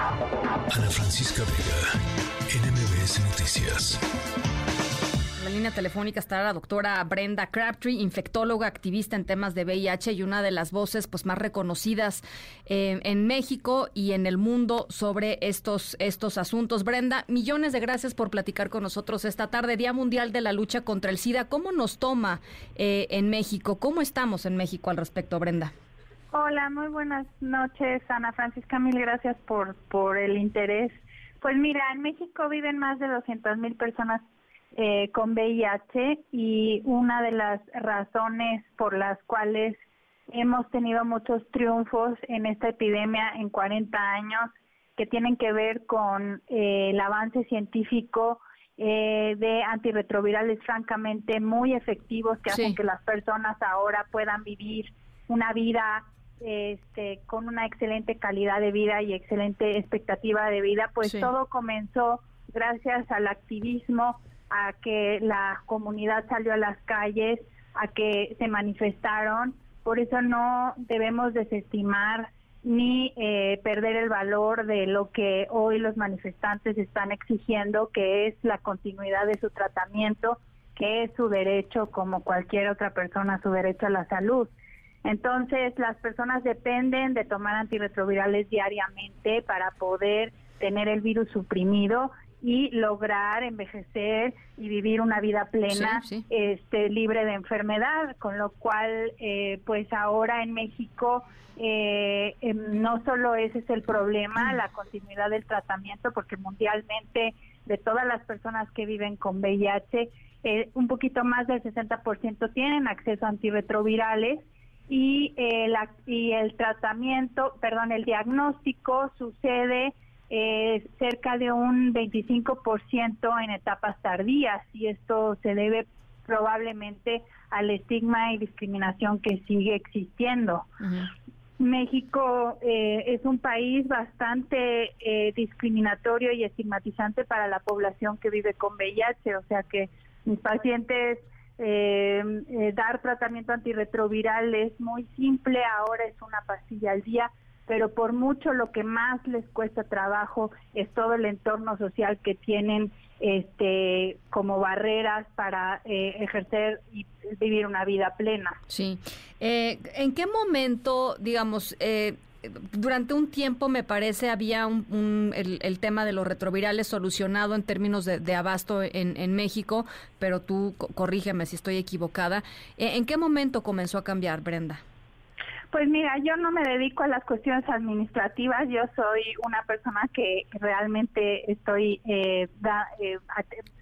Ana Francisca Vega, NMBS Noticias. En la línea telefónica está la doctora Brenda Crabtree, infectóloga, activista en temas de VIH y una de las voces pues, más reconocidas eh, en México y en el mundo sobre estos, estos asuntos. Brenda, millones de gracias por platicar con nosotros esta tarde, Día Mundial de la Lucha contra el SIDA. ¿Cómo nos toma eh, en México? ¿Cómo estamos en México al respecto, Brenda? Hola, muy buenas noches, Ana Francisca. Mil gracias por, por el interés. Pues mira, en México viven más de 200 mil personas eh, con VIH y una de las razones por las cuales hemos tenido muchos triunfos en esta epidemia en 40 años que tienen que ver con eh, el avance científico eh, de antirretrovirales francamente muy efectivos que hacen que las personas ahora puedan vivir una vida este, con una excelente calidad de vida y excelente expectativa de vida, pues todo comenzó gracias al activismo, a que la comunidad salió a las calles, a que se manifestaron. Por eso no debemos desestimar ni eh, perder el valor de lo que hoy los manifestantes están exigiendo, que es la continuidad de su tratamiento, que es su derecho como cualquier otra persona, su derecho a la salud. Entonces, las personas dependen de tomar antirretrovirales diariamente para poder tener el virus suprimido y lograr envejecer y vivir una vida plena, este libre de enfermedad, con lo cual, eh, pues ahora en México eh, em, no solo ese es el problema, la continuidad del tratamiento, porque mundialmente de todas las personas que viven con VIH, eh, un poquito más del 60% tienen acceso a antirretrovirales y, el, y el tratamiento, perdón, el diagnóstico sucede eh, cerca de un 25% en etapas tardías y esto se debe probablemente al estigma y discriminación que sigue existiendo. México eh, es un país bastante eh, discriminatorio y estigmatizante para la población que vive con VIH, o sea que mis pacientes eh, eh, dar tratamiento antirretroviral es muy simple, ahora es una pastilla al día, pero por mucho lo que más les cuesta trabajo es todo el entorno social que tienen este como barreras para eh, ejercer y vivir una vida plena. Sí. ¿En qué momento, digamos, durante un tiempo me parece había un, el, tema de los retrovirales solucionado en términos de, abasto en, México, pero tú corrígeme si estoy equivocada. ¿E, ¿En qué momento comenzó a cambiar, Brenda? Pues mira, yo no me dedico a las cuestiones administrativas, yo soy una persona que realmente estoy eh, da, eh,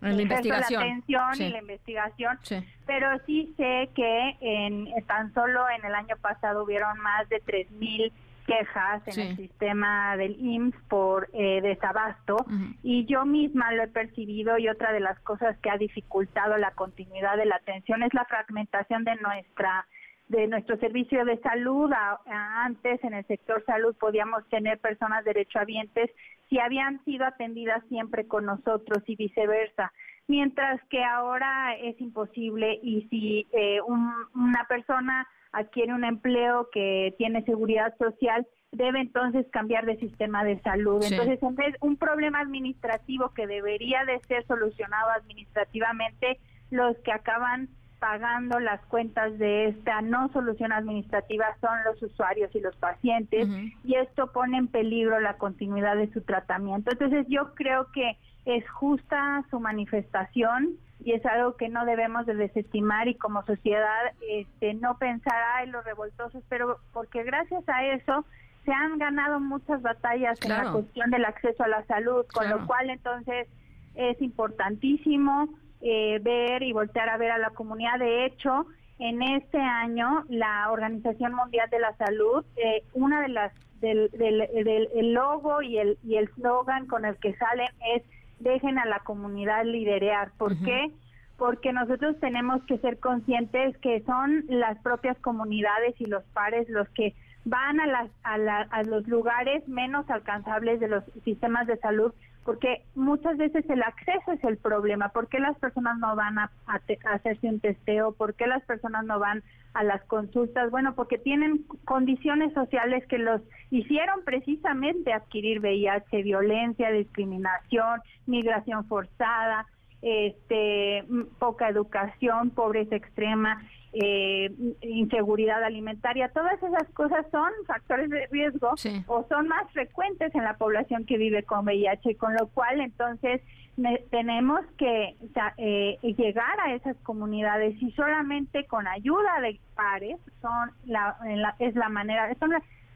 en la investigación, la atención y la investigación, pero sí sé que en tan solo en el año pasado hubieron más de 3000 quejas en el sistema del IMSS por eh, desabasto. Y yo misma lo he percibido y otra de las cosas que ha dificultado la continuidad de la atención es la fragmentación de nuestra de nuestro servicio de salud. antes en el sector salud podíamos tener personas derechohabientes si habían sido atendidas siempre con nosotros y viceversa. Mientras que ahora es imposible y si eh, una persona adquiere un empleo que tiene seguridad social, debe entonces cambiar de sistema de salud. Entonces, en vez un problema administrativo que debería de ser solucionado administrativamente, los que acaban pagando las cuentas de esta no solución administrativa son los usuarios y los pacientes y esto pone en peligro la continuidad de su tratamiento. Entonces yo creo que es justa su manifestación y es algo que no debemos de desestimar y como sociedad este no pensar ay los revoltosos pero porque gracias a eso se han ganado muchas batallas en la cuestión del acceso a la salud con lo cual entonces es importantísimo eh, ver y voltear a ver a la comunidad. De hecho en este año la Organización Mundial de la Salud eh, una de las del, del, el logo y el y el slogan con el que salen es dejen a la comunidad liderear. ¿Por qué? Porque nosotros tenemos que ser conscientes que son las propias comunidades y los pares los que van a, las, a, los lugares menos alcanzables de los sistemas de salud porque muchas veces el acceso es el problema. ¿Por qué las personas no van a, hacerse un testeo? ¿Por qué las personas no van a las consultas? Bueno, porque tienen condiciones sociales que los hicieron precisamente adquirir VIH, violencia, discriminación, migración forzada, este, poca educación, pobreza extrema eh, inseguridad alimentaria, todas esas cosas son factores de riesgo o son más frecuentes en la población que vive con VIH, con lo cual entonces tenemos que eh, llegar a esas comunidades y solamente con ayuda de pares son la, es la manera, son,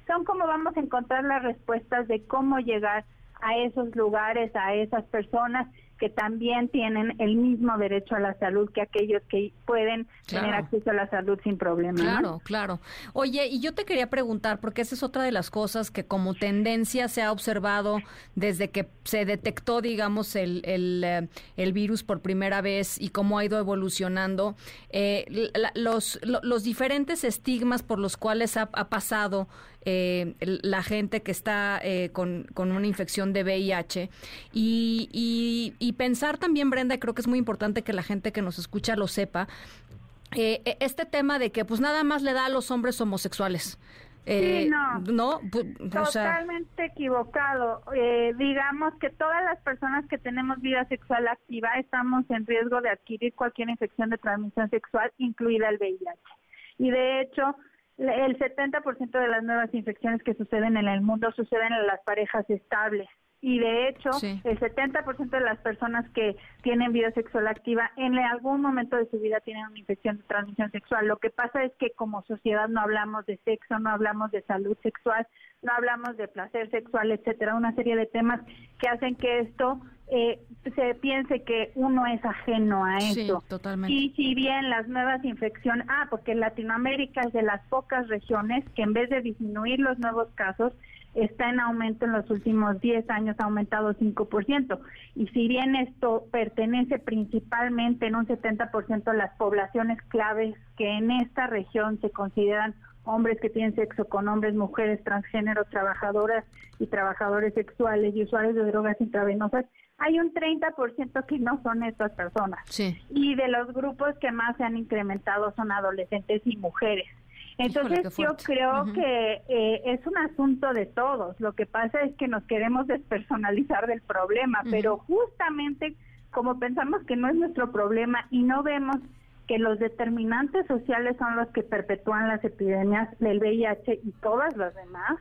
son como vamos a encontrar las respuestas de cómo llegar a esos lugares, a esas personas que también tienen el mismo derecho a la salud que aquellos que pueden tener acceso a la salud sin problema. Claro, claro. Oye, y yo te quería preguntar, porque esa es otra de las cosas que como tendencia se ha observado desde que se detectó, digamos, el, el, eh, el virus por primera vez y cómo ha ido evolucionando, eh, los, los diferentes estigmas por los cuales ha, ha pasado eh, la gente que está eh, con, una infección de VIH. Y, y, pensar también, Brenda, creo que es muy importante que la gente que nos escucha lo sepa, eh, e, este tema de que pues nada más le da a los hombres homosexuales. sí, no. Totalmente equivocado. digamos que todas las personas que tenemos vida sexual activa estamos en riesgo de adquirir cualquier infección de transmisión sexual, incluida el VIH. Y de hecho, el 70% de las nuevas infecciones que suceden en el mundo suceden en las parejas estables. Y de hecho, el 70% de las personas que tienen vida sexual activa en algún momento de su vida tienen una infección de transmisión sexual. Lo que pasa es que como sociedad no hablamos de sexo, no hablamos de salud sexual, no hablamos de placer sexual, etcétera, una serie de temas que hacen que esto eh, se piense que uno es ajeno a eso. totalmente. Y si bien las nuevas infecciones, ah, porque Latinoamérica es de las pocas regiones que en vez de disminuir los nuevos casos, está en aumento en los últimos 10 años, ha aumentado 5%. Y si bien esto pertenece principalmente en un 70% a las poblaciones claves que en esta región se consideran hombres que tienen sexo con hombres, mujeres, transgénero, trabajadoras y trabajadores sexuales y usuarios de drogas intravenosas, hay un 30% que no son estas personas. Y de los grupos que más se han incrementado son adolescentes y mujeres. Entonces yo creo que eh, es un asunto de todos. Lo que pasa es que nos queremos despersonalizar del problema, pero justamente como pensamos que no es nuestro problema y no vemos que los determinantes sociales son los que perpetúan las epidemias del VIH y todas las demás,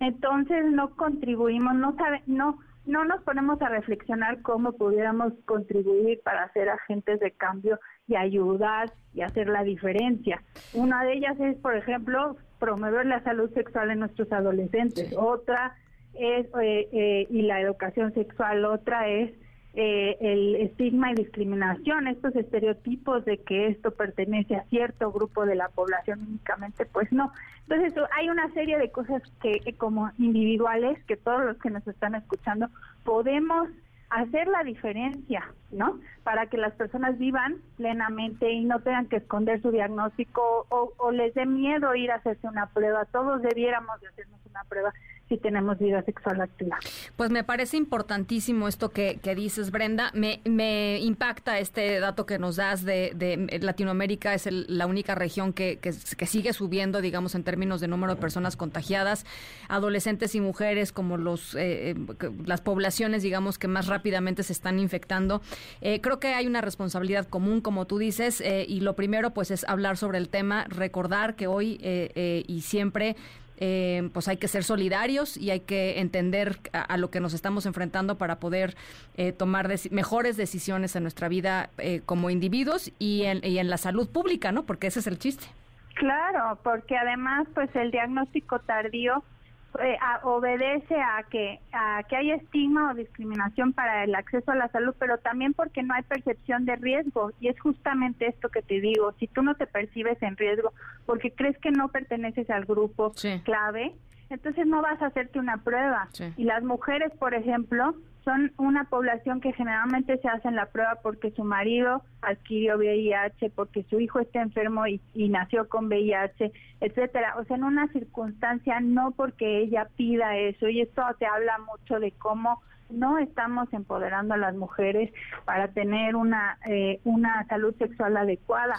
entonces no contribuimos, no sabe, no no nos ponemos a reflexionar cómo pudiéramos contribuir para ser agentes de cambio y ayudar y hacer la diferencia. Una de ellas es, por ejemplo, promover la salud sexual en nuestros adolescentes. Otra es, eh, eh, y la educación sexual, otra es eh, el estigma y discriminación, estos estereotipos de que esto pertenece a cierto grupo de la población únicamente, pues no. Entonces hay una serie de cosas que como individuales, que todos los que nos están escuchando podemos hacer la diferencia, ¿no? Para que las personas vivan plenamente y no tengan que esconder su diagnóstico o, o les dé miedo ir a hacerse una prueba. Todos debiéramos de hacernos una prueba si tenemos vida sexual activa. Pues me parece importantísimo esto que, dices, Brenda. Me, me, impacta este dato que nos das de, Latinoamérica, es la única región que, que, sigue subiendo, digamos, en términos de número de personas contagiadas, adolescentes y mujeres como los eh, las poblaciones, digamos, que más rápidamente se están infectando. Eh, creo que hay una responsabilidad común, como tú dices, eh, y lo primero, pues, es hablar sobre el tema, recordar que hoy y siempre eh, pues hay que ser solidarios y hay que entender a, lo que nos estamos enfrentando para poder eh, tomar mejores decisiones en nuestra vida eh, como individuos y en, y en la salud pública, ¿no? Porque ese es el chiste. Claro, porque además, pues el diagnóstico tardío eh, obedece a que, a que hay estigma o discriminación para el acceso a la salud, pero también porque no hay percepción de riesgo. Y es justamente esto que te digo, si tú no te percibes en riesgo porque crees que no perteneces al grupo clave, entonces no vas a hacerte una prueba. Y las mujeres, por ejemplo, son una población que generalmente se hacen la prueba porque su marido adquirió VIH, porque su hijo está enfermo y, nació con VIH, etcétera. O sea, en una circunstancia no porque ella pida eso. Y esto te habla mucho de cómo no estamos empoderando a las mujeres para tener una, eh, una salud sexual adecuada.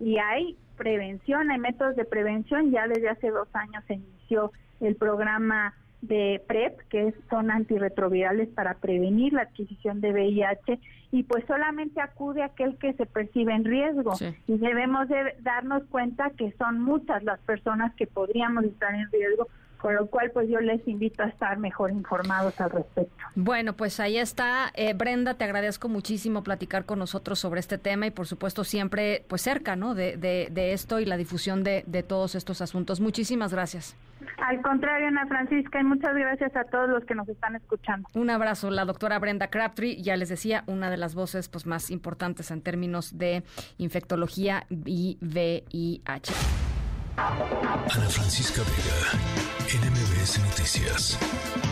Y hay prevención, hay métodos de prevención. Ya desde hace dos años se inició el programa de PrEP, que son antirretrovirales para prevenir la adquisición de VIH y pues solamente acude aquel que se percibe en riesgo y debemos de darnos cuenta que son muchas las personas que podríamos estar en riesgo con lo cual pues yo les invito a estar mejor informados al respecto. Bueno, pues ahí está. Eh, Brenda, te agradezco muchísimo platicar con nosotros sobre este tema y por supuesto siempre pues cerca ¿no? de, de, esto y la difusión de, de todos estos asuntos. Muchísimas gracias. Al contrario, Ana Francisca, y muchas gracias a todos los que nos están escuchando. Un abrazo, la doctora Brenda Crabtree, ya les decía, una de las voces pues, más importantes en términos de infectología y VIH. Ana Francisca Vega, NMBS Noticias.